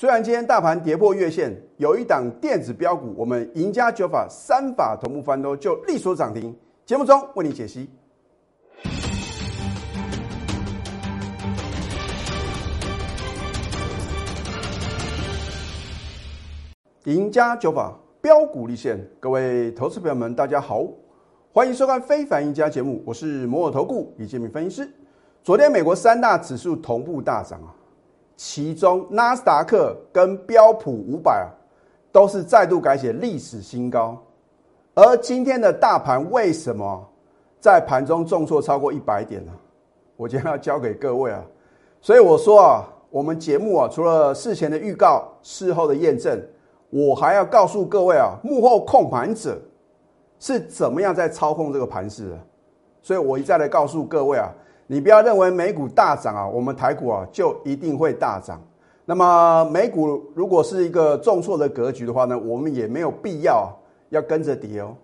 虽然今天大盘跌破月线，有一档电子标股，我们赢家九法三法同步翻多就力所涨停。节目中为你解析。赢家九法标股立现，各位投资朋友们，大家好，欢迎收看《非凡赢家》节目，我是摩尔投顾李建明分析师。昨天美国三大指数同步大涨啊，其中纳斯达克跟标普五百啊，都是再度改写历史新高。而今天的大盘为什么在盘中重挫超过一百点呢？我今天要交给各位啊，所以我说啊，我们节目啊，除了事前的预告、事后的验证。我还要告诉各位啊，幕后控盘者是怎么样在操控这个盘势的，所以我一再来告诉各位啊，你不要认为美股大涨啊，我们台股啊就一定会大涨。那么美股如果是一个重挫的格局的话呢，我们也没有必要要跟着跌哦。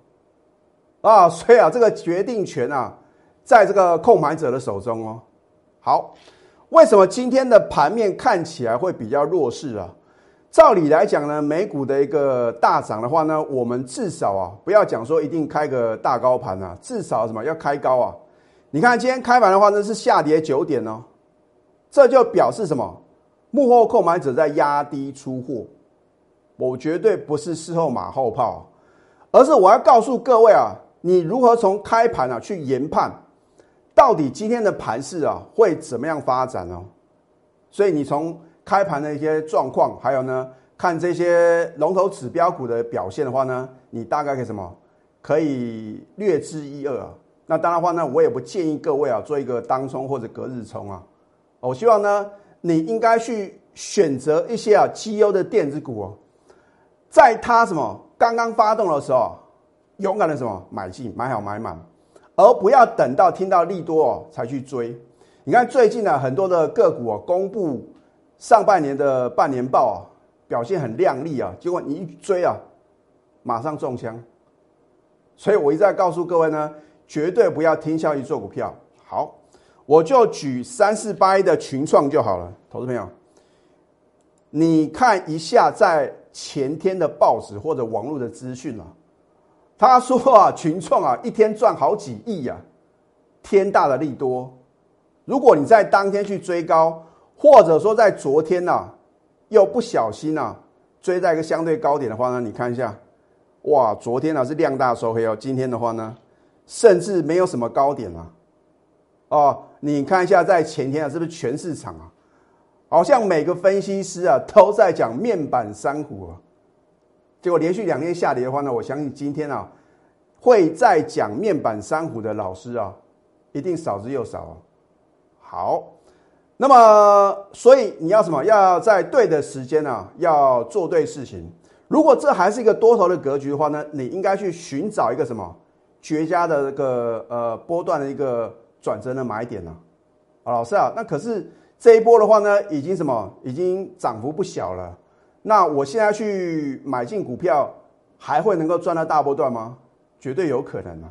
啊，所以啊，这个决定权啊，在这个控盘者的手中哦。好，为什么今天的盘面看起来会比较弱势啊？照理来讲呢，美股的一个大涨的话呢，我们至少啊，不要讲说一定开个大高盘啊，至少什么要开高啊？你看今天开盘的话呢是下跌九点哦，这就表示什么？幕后购买者在压低出货。我绝对不是事后马后炮，而是我要告诉各位啊，你如何从开盘啊去研判，到底今天的盘势啊会怎么样发展哦？所以你从。开盘的一些状况，还有呢，看这些龙头指标股的表现的话呢，你大概可以什么？可以略知一二啊。那当然话呢，我也不建议各位啊做一个当冲或者隔日冲啊。我希望呢，你应该去选择一些啊绩优的电子股哦，在它什么刚刚发动的时候，勇敢的什么买进买好买满，而不要等到听到利多哦才去追。你看最近呢，很多的个股啊公布。上半年的半年报啊，表现很亮丽啊，结果你一追啊，马上中枪。所以我一再告诉各位呢，绝对不要听消息做股票。好，我就举三四八一的群创就好了，投资朋友，你看一下在前天的报纸或者网络的资讯啊，他说啊，群创啊一天赚好几亿呀，天大的利多。如果你在当天去追高。或者说在昨天呢，又不小心呢追在一个相对高点的话呢，你看一下，哇，昨天呢是量大收黑哦，今天的话呢，甚至没有什么高点了，哦，你看一下在前天啊，是不是全市场啊，好像每个分析师啊都在讲面板三虎啊，结果连续两天下跌的话呢，我相信今天啊会在讲面板三虎的老师啊，一定少之又少啊，好。那么，所以你要什么？要在对的时间啊，要做对事情。如果这还是一个多头的格局的话呢，你应该去寻找一个什么绝佳的这个呃波段的一个转折的买点呢？啊，老师啊，那可是这一波的话呢，已经什么？已经涨幅不小了。那我现在去买进股票，还会能够赚到大波段吗？绝对有可能啊。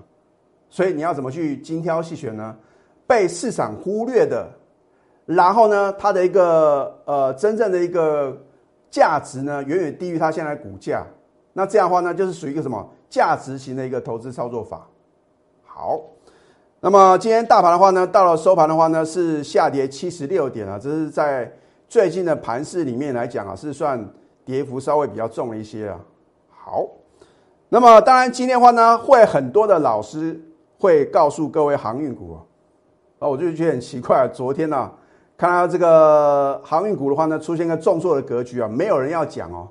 所以你要怎么去精挑细选呢？被市场忽略的。然后呢，它的一个呃真正的一个价值呢，远远低于它现在股价。那这样的话呢，就是属于一个什么价值型的一个投资操作法。好，那么今天大盘的话呢，到了收盘的话呢，是下跌七十六点啊，这是在最近的盘市里面来讲啊，是算跌幅稍微比较重了一些啊。好，那么当然今天的话呢，会很多的老师会告诉各位航运股啊，啊，我就觉得很奇怪，昨天呢。看到这个航运股的话呢，出现个重挫的格局啊，没有人要讲哦。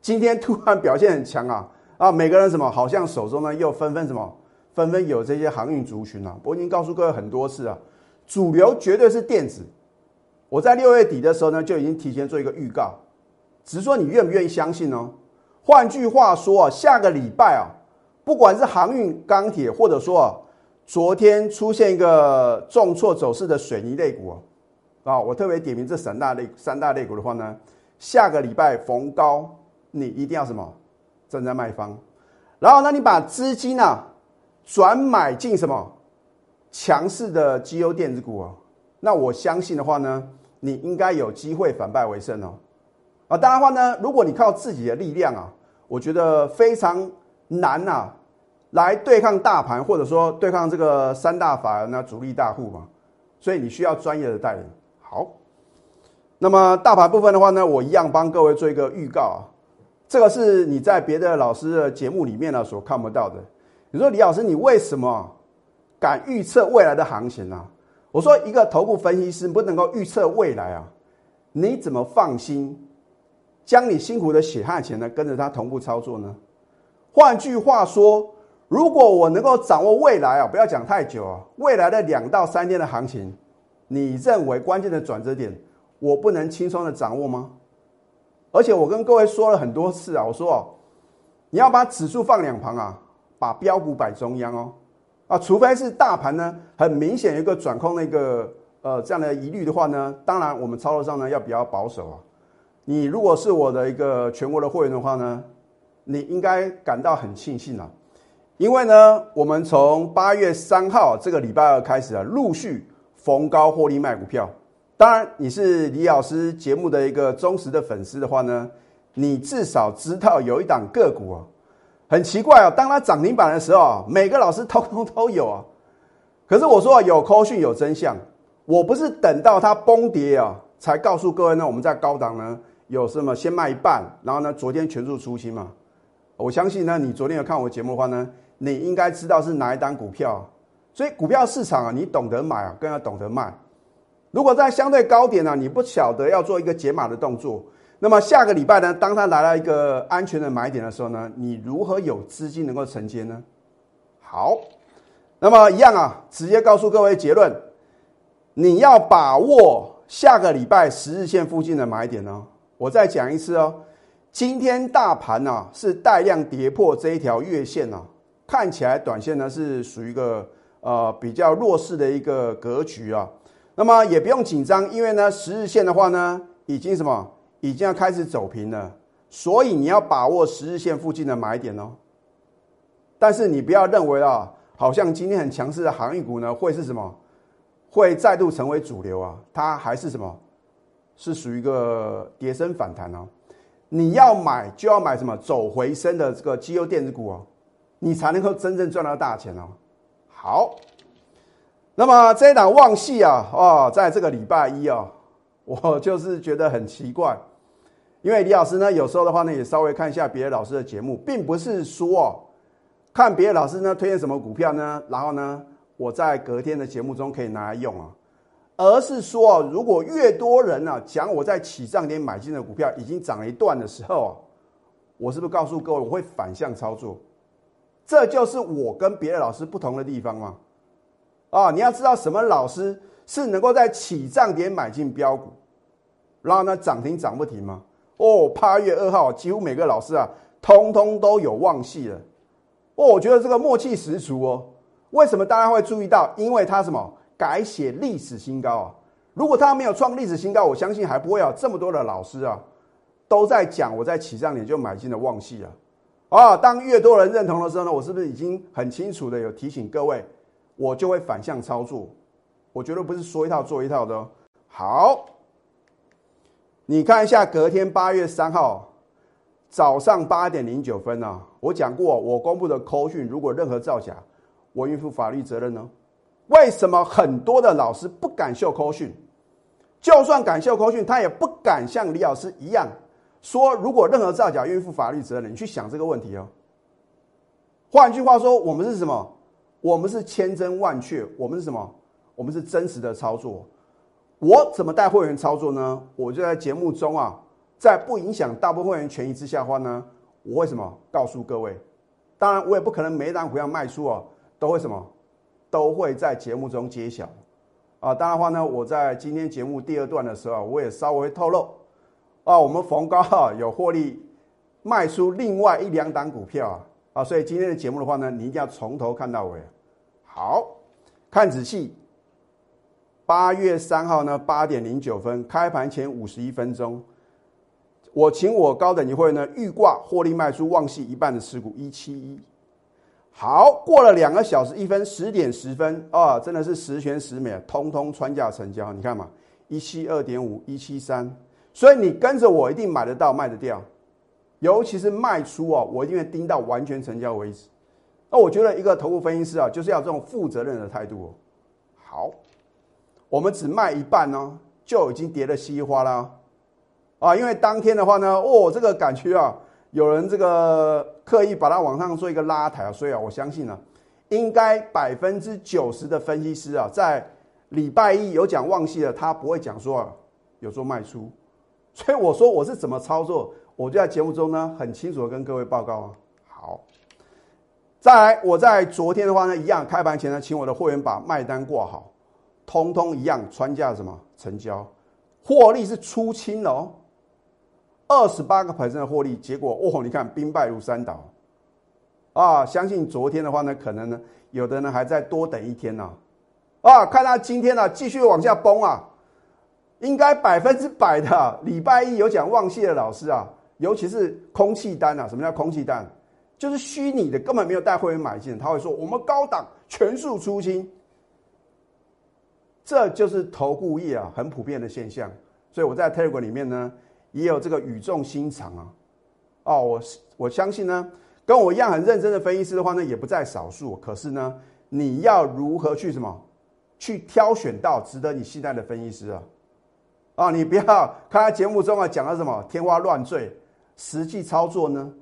今天突然表现很强啊啊！每个人什么好像手中呢又纷纷什么纷纷有这些航运族群啊。我已经告诉各位很多次啊，主流绝对是电子。我在六月底的时候呢就已经提前做一个预告，只是说你愿不愿意相信呢？换句话说啊，下个礼拜啊，不管是航运、钢铁，或者说啊，昨天出现一个重挫走势的水泥类股啊。啊，我特别点名这三大类三大类股的话呢，下个礼拜逢高你一定要什么站在卖方，然后呢，你把资金呢转买进什么强势的绩优电子股啊，那我相信的话呢，你应该有机会反败为胜哦。啊。当然话呢，如果你靠自己的力量啊，我觉得非常难呐，来对抗大盘，或者说对抗这个三大法人呢主力大户嘛。所以你需要专业的带领。好，那么大盘部分的话呢，我一样帮各位做一个预告啊。这个是你在别的老师的节目里面呢所看不到的。你说李老师，你为什么敢预测未来的行情呢？我说一个头部分析师不能够预测未来啊，你怎么放心将你辛苦的血汗钱呢跟着他同步操作呢？换句话说。如果我能够掌握未来啊，不要讲太久啊，未来的两到三天的行情，你认为关键的转折点，我不能轻松的掌握吗？而且我跟各位说了很多次啊，我说哦，你要把指数放两旁啊，把标股摆中央哦，啊，除非是大盘呢很明显一个转空那个呃这样的疑虑的话呢，当然我们操作上呢要比较保守啊。你如果是我的一个全国的会员的话呢，你应该感到很庆幸啊。因为呢，我们从八月三号这个礼拜二开始啊，陆续逢高获利卖股票。当然，你是李老师节目的一个忠实的粉丝的话呢，你至少知道有一档个股啊，很奇怪啊，当它涨停板的时候啊，每个老师通通都有啊。可是我说啊，有扣讯有真相，我不是等到它崩跌啊，才告诉各位呢，我们在高档呢有什么先卖一半，然后呢，昨天全数出清嘛。我相信呢，你昨天有看我节目的话呢。你应该知道是哪一档股票，所以股票市场啊，你懂得买啊，更要懂得卖。如果在相对高点呢，你不晓得要做一个解码的动作，那么下个礼拜呢，当它来了一个安全的买点的时候呢，你如何有资金能够承接呢？好，那么一样啊，直接告诉各位结论，你要把握下个礼拜十日线附近的买点呢。我再讲一次哦，今天大盘呢是带量跌破这一条月线呢。看起来短线呢是属于一个呃比较弱势的一个格局啊，那么也不用紧张，因为呢十日线的话呢已经什么已经要开始走平了，所以你要把握十日线附近的买点哦。但是你不要认为啊，好像今天很强势的航运股呢会是什么，会再度成为主流啊？它还是什么，是属于一个跌升反弹哦。你要买就要买什么走回升的这个绩优电子股哦。你才能够真正赚到大钱哦。好，那么这一档旺系啊，哦，在这个礼拜一啊，我就是觉得很奇怪，因为李老师呢，有时候的话呢，也稍微看一下别的老师的节目，并不是说看别的老师呢推荐什么股票呢，然后呢，我在隔天的节目中可以拿来用啊，而是说，如果越多人呢讲我在起涨点买进的股票已经涨了一段的时候啊，我是不是告诉各位我会反向操作？这就是我跟别的老师不同的地方吗？啊，啊你要知道什么老师是能够在起涨点买进标股，然后呢涨停涨不停吗？哦，八月二号几乎每个老师啊，通通都有旺系了。哦，我觉得这个默契十足哦。为什么大家会注意到？因为他什么改写历史新高啊？如果他没有创历史新高，我相信还不会有这么多的老师啊，都在讲我在起涨点就买进了旺系啊。啊，当越多人认同的时候呢，我是不是已经很清楚的有提醒各位，我就会反向操作。我觉得不是说一套做一套的。好，你看一下隔天八月三号早上八点零九分呢，我讲过我公布的扣讯，如果任何造假，我应负法律责任呢？为什么很多的老师不敢秀扣讯？就算敢秀扣讯，他也不敢像李老师一样。说，如果任何造假，愿意负法律责任，你去想这个问题哦。换句话说，我们是什么？我们是千真万确，我们是什么？我们是真实的操作。我怎么带会员操作呢？我就在节目中啊，在不影响大部分会员权益之下的话呢，我会什么？告诉各位。当然，我也不可能每一档股票卖出哦，都会什么？都会在节目中揭晓。啊，当然话呢，我在今天节目第二段的时候，我也稍微透露。啊，我们逢高哈有获利卖出另外一两档股票啊啊，所以今天的节目的话呢，你一定要从头看到尾。好看仔细，八月三号呢八点零九分开盘前五十一分钟，我请我高等级会员呢预挂获利卖出旺系一半的持股一七一。好，过了两个小时一分十点十分啊，真的是十全十美，通通穿价成交。你看嘛，一七二点五一七三。所以你跟着我一定买得到卖得掉，尤其是卖出啊，我一定会盯到完全成交为止。那我觉得一个头部分析师啊，就是要这种负责任的态度哦。好，我们只卖一半呢，就已经跌得稀里哗啦啊！因为当天的话呢，哦，这个感觉啊，有人这个刻意把它往上做一个拉抬啊，所以啊，我相信呢，应该百分之九十的分析师啊，在礼拜一有讲旺系的，他不会讲说啊有做卖出。所以我说我是怎么操作，我就在节目中呢很清楚的跟各位报告啊。好，再来，我在昨天的话呢，一样开盘前呢，请我的会员把卖单挂好，通通一样穿价什么成交，获利是出清了哦，二十八个百分的获利，结果哦，你看兵败如山倒啊！相信昨天的话呢，可能呢有的人还在多等一天呢，啊，看他今天呢继续往下崩啊。应该百分之百的礼拜一有讲忘系的老师啊，尤其是空气单啊，什么叫空气单？就是虚拟的，根本没有带会员买进，他会说我们高档全数出清，这就是投顾业啊很普遍的现象。所以我在 Telegram 里面呢，也有这个语重心长啊，哦，我我相信呢，跟我一样很认真的分析师的话呢，也不在少数。可是呢，你要如何去什么，去挑选到值得你信赖的分析师啊？啊，你不要看他节目中啊讲的什么天花乱坠，实际操作呢？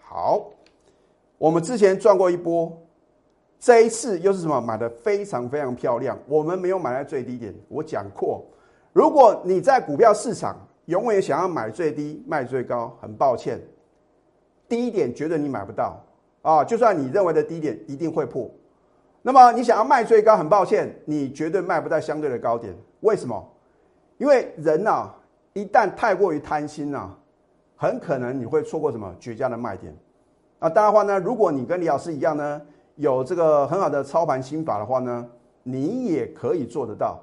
好，我们之前赚过一波，这一次又是什么？买的非常非常漂亮。我们没有买在最低点，我讲过，如果你在股票市场永远想要买最低卖最高，很抱歉，低点绝对你买不到啊！就算你认为的低点一定会破，那么你想要卖最高，很抱歉，你绝对卖不到相对的高点。为什么？因为人呐，一旦太过于贪心呐，很可能你会错过什么绝佳的卖点。那当然话呢，如果你跟李老师一样呢，有这个很好的操盘心法的话呢，你也可以做得到。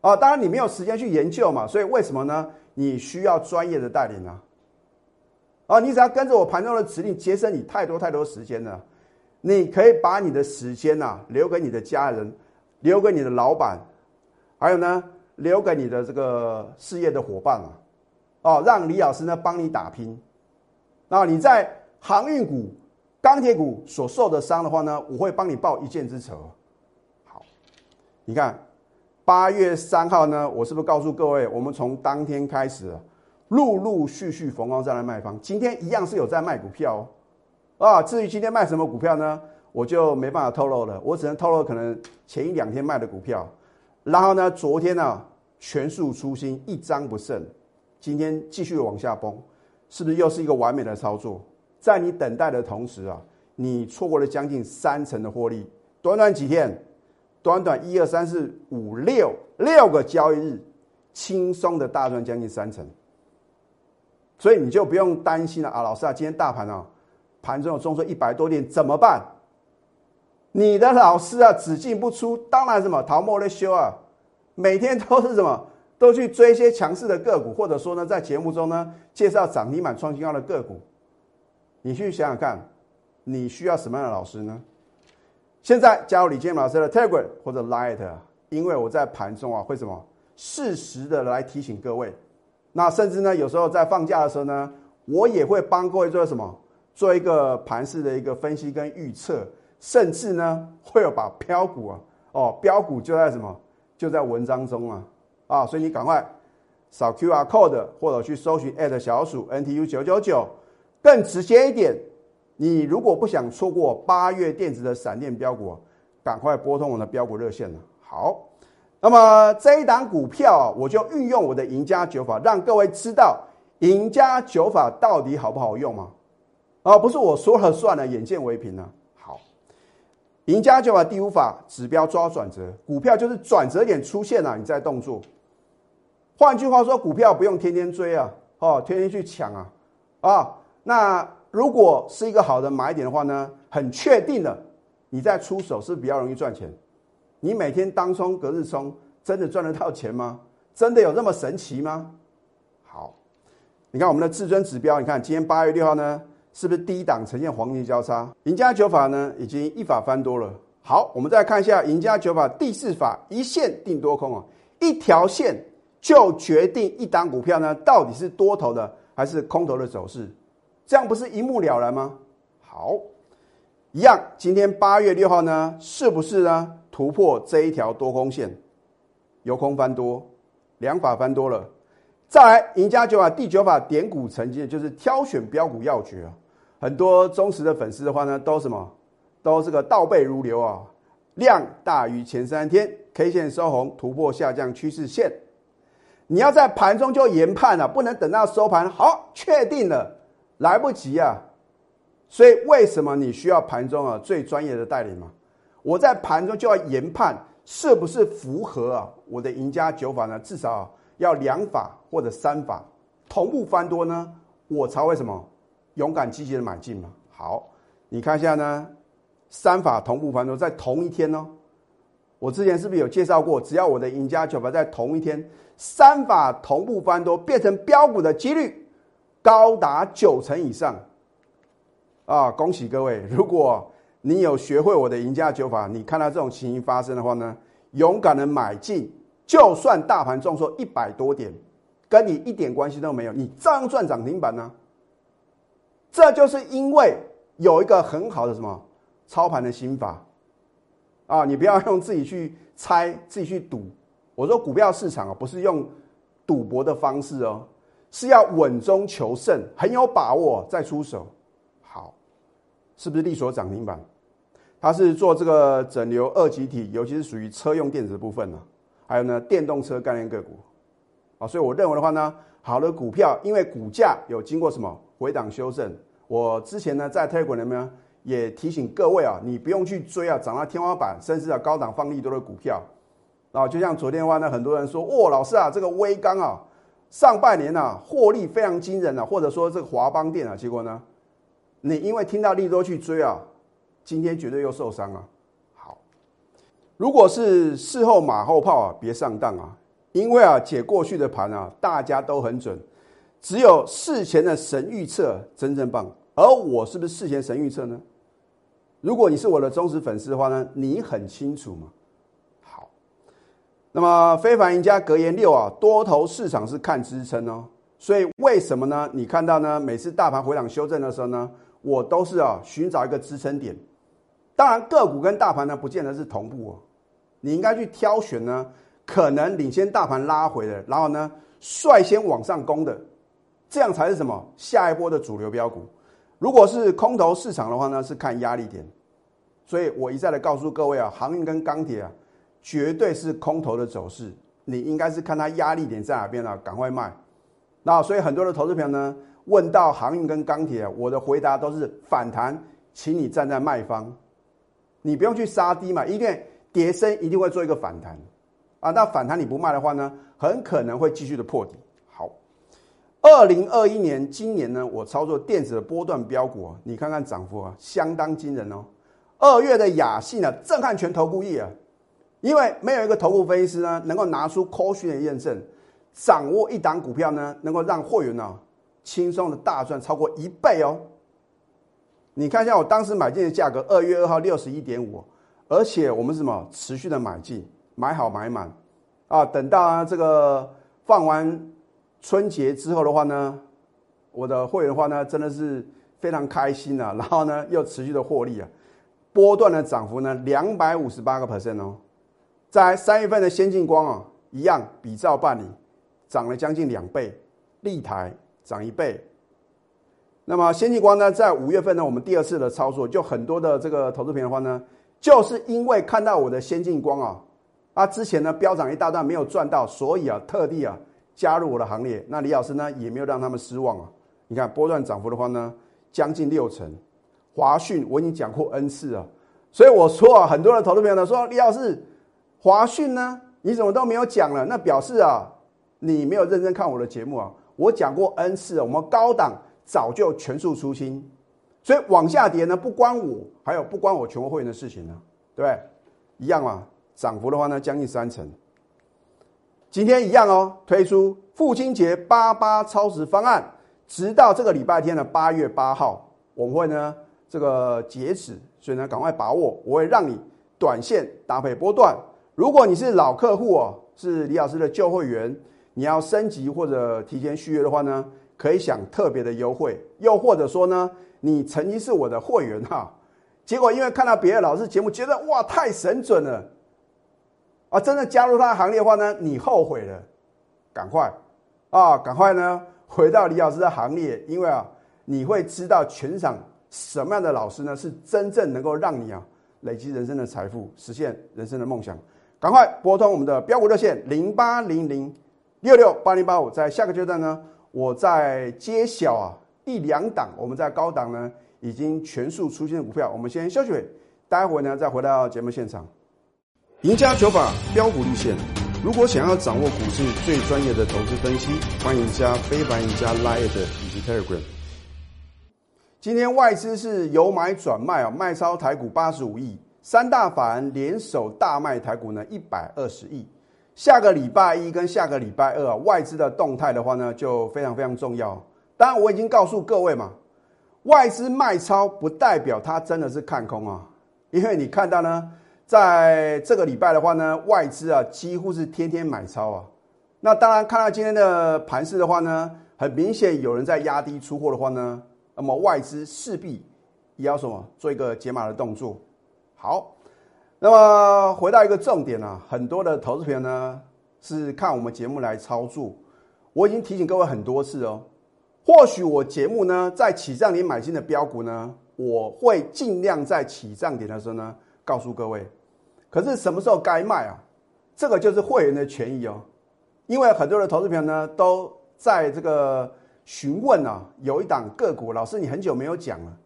啊，当然你没有时间去研究嘛，所以为什么呢？你需要专业的带领啊。啊，你只要跟着我盘中的指令，节省你太多太多时间了。你可以把你的时间呐留给你的家人，留给你的老板，还有呢。留给你的这个事业的伙伴啊，哦，让李老师呢帮你打拼。那你在航运股、钢铁股所受的伤的话呢，我会帮你报一箭之仇。好，你看八月三号呢，我是不是告诉各位，我们从当天开始，陆陆续续逢高再来卖方，今天一样是有在卖股票哦。啊，至于今天卖什么股票呢，我就没办法透露了，我只能透露可能前一两天卖的股票。然后呢，昨天呢？全数出新，一张不剩。今天继续往下崩，是不是又是一个完美的操作？在你等待的同时啊，你错过了将近三成的获利。短短几天，短短一二三四五六六个交易日，轻松的大赚将近三成。所以你就不用担心了啊，老师啊，今天大盘啊，盘中有中说一百多点怎么办？你的老师啊，只进不出，当然什么逃莫的修啊。每天都是什么？都去追一些强势的个股，或者说呢，在节目中呢介绍涨停板创新高的个股。你去想想看，你需要什么样的老师呢？现在加入李建老师的 Telegram 或者 Light，因为我在盘中啊会什么适时的来提醒各位。那甚至呢，有时候在放假的时候呢，我也会帮各位做什么，做一个盘式的一个分析跟预测，甚至呢会有把标股啊，哦标股就在什么？就在文章中啊，啊，所以你赶快扫 Q R code 或者去搜寻小鼠 N T U 九九九，更直接一点，你如果不想错过八月电子的闪电标股，赶快拨通我的标股热线了。好，那么这一档股票，我就运用我的赢家九法，让各位知道赢家九法到底好不好用吗？啊，不是我说了算了，眼见为凭呢。赢家就把第五法指标抓转折，股票就是转折点出现了，你在动作。换句话说，股票不用天天追啊，哦，天天去抢啊，啊，那如果是一个好的买点的话呢，很确定的，你再出手是比较容易赚钱。你每天当冲、隔日冲，真的赚得到钱吗？真的有这么神奇吗？好，你看我们的至尊指标，你看今天八月六号呢？是不是低档呈现黄金交叉？赢家九法呢，已经一法翻多了。好，我们再看一下赢家九法第四法，一线定多空啊，一条线就决定一档股票呢到底是多头的还是空头的走势，这样不是一目了然吗？好，一样，今天八月六号呢，是不是呢突破这一条多空线，由空翻多，两法翻多了。再来，赢家九法第九法点股成绩就是挑选标股要诀啊。很多忠实的粉丝的话呢，都什么，都这个倒背如流啊。量大于前三天，K 线收红，突破下降趋势线。你要在盘中就研判了，不能等到收盘好确定了，来不及啊。所以为什么你需要盘中啊最专业的代理嘛？我在盘中就要研判是不是符合啊我的赢家九法呢？至少要两法或者三法同步翻多呢，我才会什么勇敢积极的买进嘛。好，你看一下呢。三法同步翻多在同一天哦，我之前是不是有介绍过？只要我的赢家九法在同一天，三法同步翻多变成标股的几率高达九成以上啊！恭喜各位！如果你有学会我的赢家九法，你看到这种情形发生的话呢，勇敢的买进，就算大盘重挫一百多点，跟你一点关系都没有，你照样赚涨停板呢。这就是因为有一个很好的什么？操盘的心法啊，你不要用自己去猜、自己去赌。我说股票市场啊，不是用赌博的方式哦，是要稳中求胜，很有把握再出手。好，是不是利索涨停板？它是做这个整流二级体，尤其是属于车用电子部分呢。还有呢，电动车概念个股啊。所以我认为的话呢，好的股票，因为股价有经过什么回档修正。我之前呢，在 Telegram 里面。也提醒各位啊，你不用去追啊，涨到天花板甚至啊高档放利多的股票啊，就像昨天的话呢，很多人说，哦，老师啊，这个微钢啊，上半年啊获利非常惊人啊，或者说这个华邦电啊，结果呢，你因为听到利多去追啊，今天绝对又受伤啊。好，如果是事后马后炮啊，别上当啊，因为啊解过去的盘啊，大家都很准，只有事前的神预测真正棒，而我是不是事前神预测呢？如果你是我的忠实粉丝的话呢，你很清楚嘛。好，那么非凡赢家格言六啊，多头市场是看支撑哦。所以为什么呢？你看到呢？每次大盘回档修正的时候呢，我都是啊寻找一个支撑点。当然个股跟大盘呢不见得是同步哦，你应该去挑选呢可能领先大盘拉回的，然后呢率先往上攻的，这样才是什么下一波的主流标股。如果是空头市场的话呢，是看压力点，所以我一再的告诉各位啊，航运跟钢铁啊，绝对是空头的走势，你应该是看它压力点在哪边了，赶快卖。那所以很多的投资朋友呢，问到航运跟钢铁，我的回答都是反弹，请你站在卖方，你不用去杀低嘛，因为跌升一定会做一个反弹啊，那反弹你不卖的话呢，很可能会继续的破底。二零二一年，今年呢，我操作电子的波段标股，你看看涨幅啊，相当惊人哦。二月的雅信呢，震撼全投顾业啊，因为没有一个投顾分析师呢，能够拿出科学的验证，掌握一档股票呢，能够让会员呢轻松的大赚超过一倍哦。你看一下我当时买进的价格，二月二号六十一点五，而且我们是什么持续的买进，买好买满啊，等到啊这个放完。春节之后的话呢，我的会员的话呢，真的是非常开心啊，然后呢，又持续的获利啊，波段的涨幅呢，两百五十八个 percent 哦。在三月份的先进光啊，一样比照办理，涨了将近两倍，立台涨一倍。那么先进光呢，在五月份呢，我们第二次的操作，就很多的这个投资品的话呢，就是因为看到我的先进光啊，啊之前呢飙涨一大段没有赚到，所以啊特地啊。加入我的行列，那李老师呢也没有让他们失望啊！你看波段涨幅的话呢，将近六成。华讯我已经讲过 N 次了，所以我说啊，很多的投资朋友呢说李老师，华讯呢你怎么都没有讲了？那表示啊，你没有认真看我的节目啊！我讲过 N 次，我们高档早就全数出清，所以往下跌呢不关我，还有不关我全国会员的事情呢，对不对？一样嘛，涨幅的话呢将近三成。今天一样哦，推出父亲节八八超值方案，直到这个礼拜天的八月八号，我们会呢这个截止，所以呢赶快把握，我会让你短线搭配波段。如果你是老客户哦，是李老师的旧会员，你要升级或者提前续约的话呢，可以享特别的优惠。又或者说呢，你曾经是我的会员哈，结果因为看到别的老师节目，觉得哇太神准了，啊，真的加入他的行列的话呢，你后悔了，赶快啊，赶快呢回到李老师的行列，因为啊，你会知道全场什么样的老师呢是真正能够让你啊累积人生的财富，实现人生的梦想。赶快拨通我们的标股热线零八零零六六八零八五，在下个阶段呢，我在揭晓啊一两档，我们在高档呢已经全数出现的股票，我们先休息会，待会呢再回到节目现场。赢家九法标股立线，如果想要掌握股市最专业的投资分析，欢迎加非凡、加 Line 以及 Telegram。今天外资是由买转卖啊，卖超台股八十五亿。三大法人联手大卖台股呢，一百二十亿。下个礼拜一跟下个礼拜二啊，外资的动态的话呢，就非常非常重要。当然，我已经告诉各位嘛，外资卖超不代表它真的是看空啊，因为你看到呢，在这个礼拜的话呢，外资啊几乎是天天买超啊。那当然，看到今天的盘势的话呢，很明显有人在压低出货的话呢，那么外资势必也要什么做一个解码的动作。好，那么回到一个重点啊，很多的投资朋友呢是看我们节目来操作。我已经提醒各位很多次哦，或许我节目呢在起涨点买进的标股呢，我会尽量在起涨点的时候呢告诉各位。可是什么时候该卖啊？这个就是会员的权益哦。因为很多的投资朋友呢都在这个询问啊，有一档个股，老师你很久没有讲了，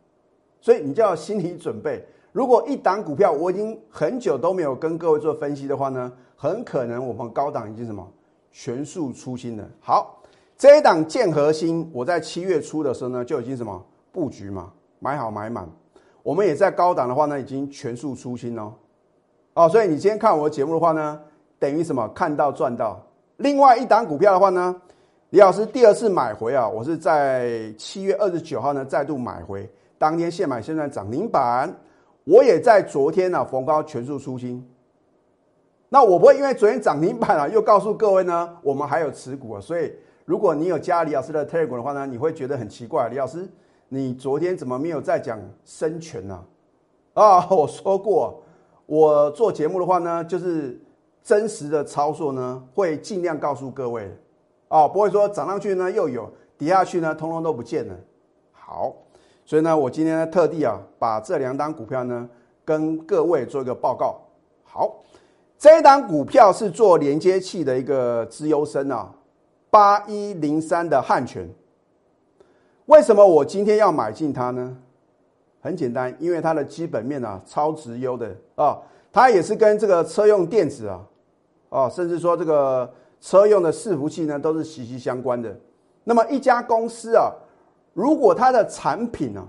所以你就要心理准备。如果一档股票我已经很久都没有跟各位做分析的话呢，很可能我们高档已经什么全数出清了。好，这一档建核心，我在七月初的时候呢就已经什么布局嘛，买好买满。我们也在高档的话呢，已经全数出清哦。哦，所以你今天看我的节目的话呢，等于什么看到赚到。另外一档股票的话呢，李老师第二次买回啊，我是在七月二十九号呢再度买回，当天现买现在涨停板。我也在昨天呢逢高全数出清，那我不会因为昨天涨停板了又告诉各位呢，我们还有持股啊。所以如果你有加李老师的 Telegram 的话呢，你会觉得很奇怪，李老师，你昨天怎么没有在讲生权呢？啊，我说过，我做节目的话呢，就是真实的操作呢，会尽量告诉各位，哦，不会说涨上去呢又有，跌下去呢通通都不见了。好。所以呢，我今天呢特地啊，把这两档股票呢跟各位做一个报告。好，这一档股票是做连接器的一个资优生啊，八一零三的汉泉。为什么我今天要买进它呢？很简单，因为它的基本面啊超值优的啊，它也是跟这个车用电子啊，啊，甚至说这个车用的伺服器呢都是息息相关的。那么一家公司啊。如果它的产品呢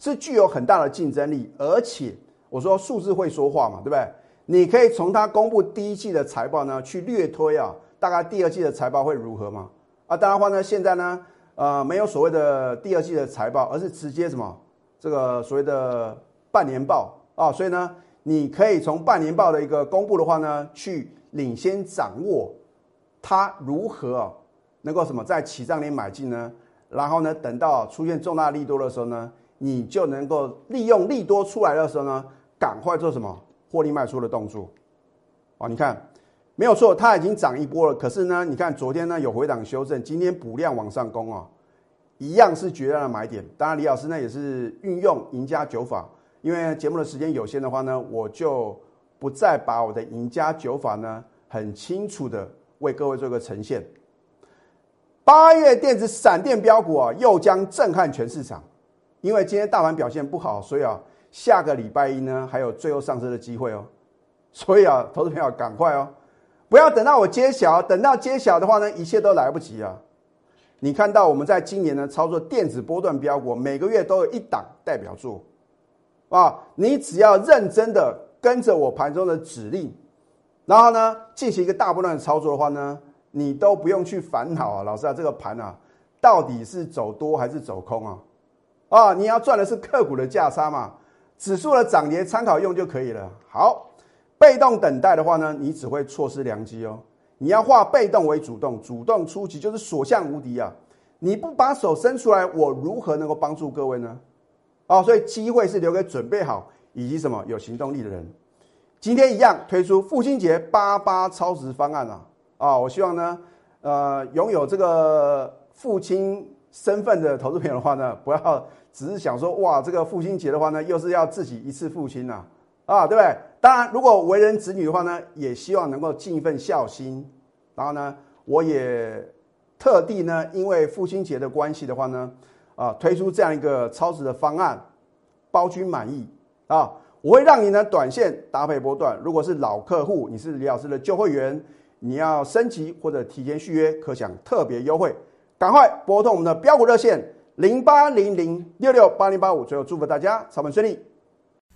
是具有很大的竞争力，而且我说数字会说话嘛，对不对？你可以从它公布第一季的财报呢去略推啊，大概第二季的财报会如何嘛？啊，当然话呢，现在呢，呃，没有所谓的第二季的财报，而是直接什么这个所谓的半年报啊，所以呢，你可以从半年报的一个公布的话呢，去领先掌握它如何能够什么在起涨点买进呢？然后呢，等到出现重大利多的时候呢，你就能够利用利多出来的时候呢，赶快做什么获利卖出的动作。啊，你看没有错，它已经涨一波了。可是呢，你看昨天呢有回档修正，今天补量往上攻啊，一样是绝佳的买点。当然，李老师呢也是运用赢家九法，因为节目的时间有限的话呢，我就不再把我的赢家九法呢很清楚的为各位做一个呈现。八月电子闪电标股啊，又将震撼全市场。因为今天大盘表现不好，所以啊，下个礼拜一呢还有最后上车的机会哦。所以啊，投资朋友赶快哦，不要等到我揭晓，等到揭晓的话呢，一切都来不及啊。你看到我们在今年呢操作电子波段标股，每个月都有一档代表作啊。你只要认真的跟着我盘中的指令，然后呢进行一个大波段的操作的话呢。你都不用去烦恼啊，老师啊，这个盘啊，到底是走多还是走空啊？啊，你要赚的是个股的价差嘛，指数的涨跌参考用就可以了。好，被动等待的话呢，你只会错失良机哦。你要化被动为主动，主动出击就是所向无敌啊！你不把手伸出来，我如何能够帮助各位呢？哦，所以机会是留给准备好以及什么有行动力的人。今天一样推出父亲节八八超值方案啊！啊，我希望呢，呃，拥有这个父亲身份的投资朋友的话呢，不要只是想说哇，这个父亲节的话呢，又是要自己一次父亲呐，啊，对不对？当然，如果为人子女的话呢，也希望能够尽一份孝心。然后呢，我也特地呢，因为父亲节的关系的话呢，啊，推出这样一个超值的方案，包君满意啊！我会让你呢短线搭配波段。如果是老客户，你是李老师的旧会员，你要升级或者提前续约，可享特别优惠。赶快拨通我们的标股热线零八零零六六八零八五。最后祝福大家操盘顺利。